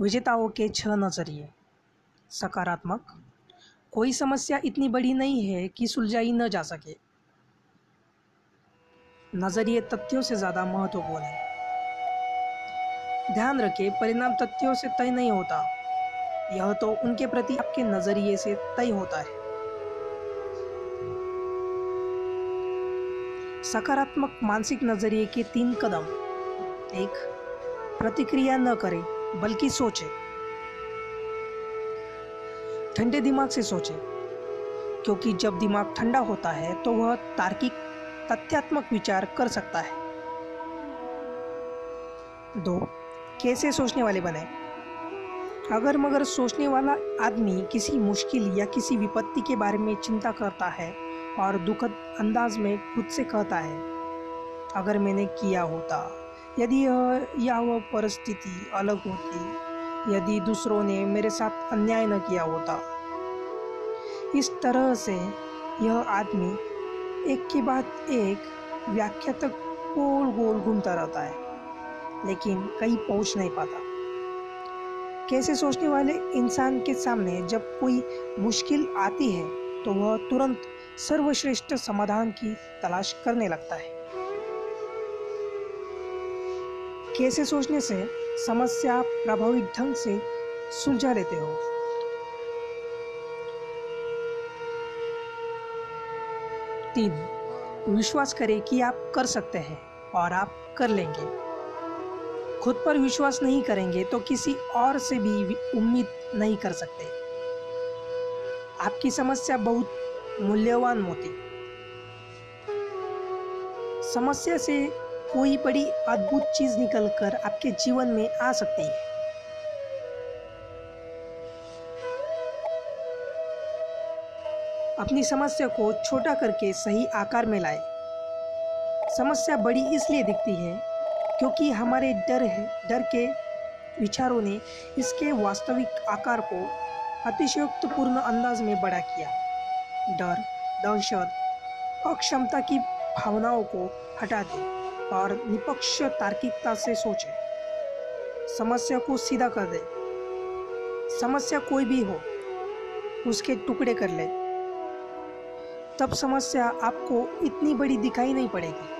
विजेताओं के छह नज़रिए। सकारात्मक। कोई समस्या इतनी बड़ी नहीं है कि सुलझाई न जा सके। नज़रिए तथ्यों से ज़्यादा महत्वपूर्ण है। ध्यान रखें, परिणाम तथ्यों से तय नहीं होता। यह तो उनके प्रति आपके नज़रिए से तय होता है। सकारात्मक मानसिक नज़रिए के तीन कदम। एक, प्रतिक्रिया न करें। बल्कि सोचे। ठंडे दिमाग से सोचे, क्योंकि जब दिमाग ठंडा होता है तो वह तार्किक, तथ्यात्मक विचार कर सकता है। दो, कैसे सोचने वाले बने? अगर मगर सोचने वाला आदमी किसी मुश्किल या किसी विपत्ति के बारे में चिंता करता है और दुखद अंदाज में खुद से कहता है, अगर मैंने किया होता यदि यह वह परिस्थिति अलग होती, यदि दूसरों ने मेरे साथ अन्याय न किया होता। इस तरह से यह आदमी एक के बाद एक व्याख्या तक गोल गोल घूमता रहता है, लेकिन कहीं पहुँच नहीं पाता। कैसे सोचने वाले इंसान के सामने जब कोई मुश्किल आती है तो वह तुरंत सर्वश्रेष्ठ समाधान की तलाश करने लगता है। कैसे सोचने से समस्या प्रभावी ढंग से सुलझा लेते हो? तीन, विश्वास करें कि आप कर सकते हैं और आप कर लेंगे। खुद पर विश्वास नहीं करेंगे तो किसी और से भी उम्मीद नहीं कर सकते। आपकी समस्या बहुत मूल्यवान मोती। समस्या से कोई बड़ी अद्भुत चीज़ निकल कर आपके जीवन में आ सकती है। अपनी समस्या को छोटा करके सही आकार में लाए। समस्या बड़ी इसलिए दिखती है क्योंकि हमारे डर है, डर के विचारों ने इसके वास्तविक आकार को अतिशयोक्तपूर्ण अंदाज में बड़ा किया। डर, दहशत अक्षमता की भावनाओं को हटा दें। और निपक्ष तार्किकता से सोचें। समस्या को सीधा कर दें। समस्या कोई भी हो, उसके टुकड़े कर ले। तब समस्या आपको इतनी बड़ी दिखाई नहीं पड़ेगी।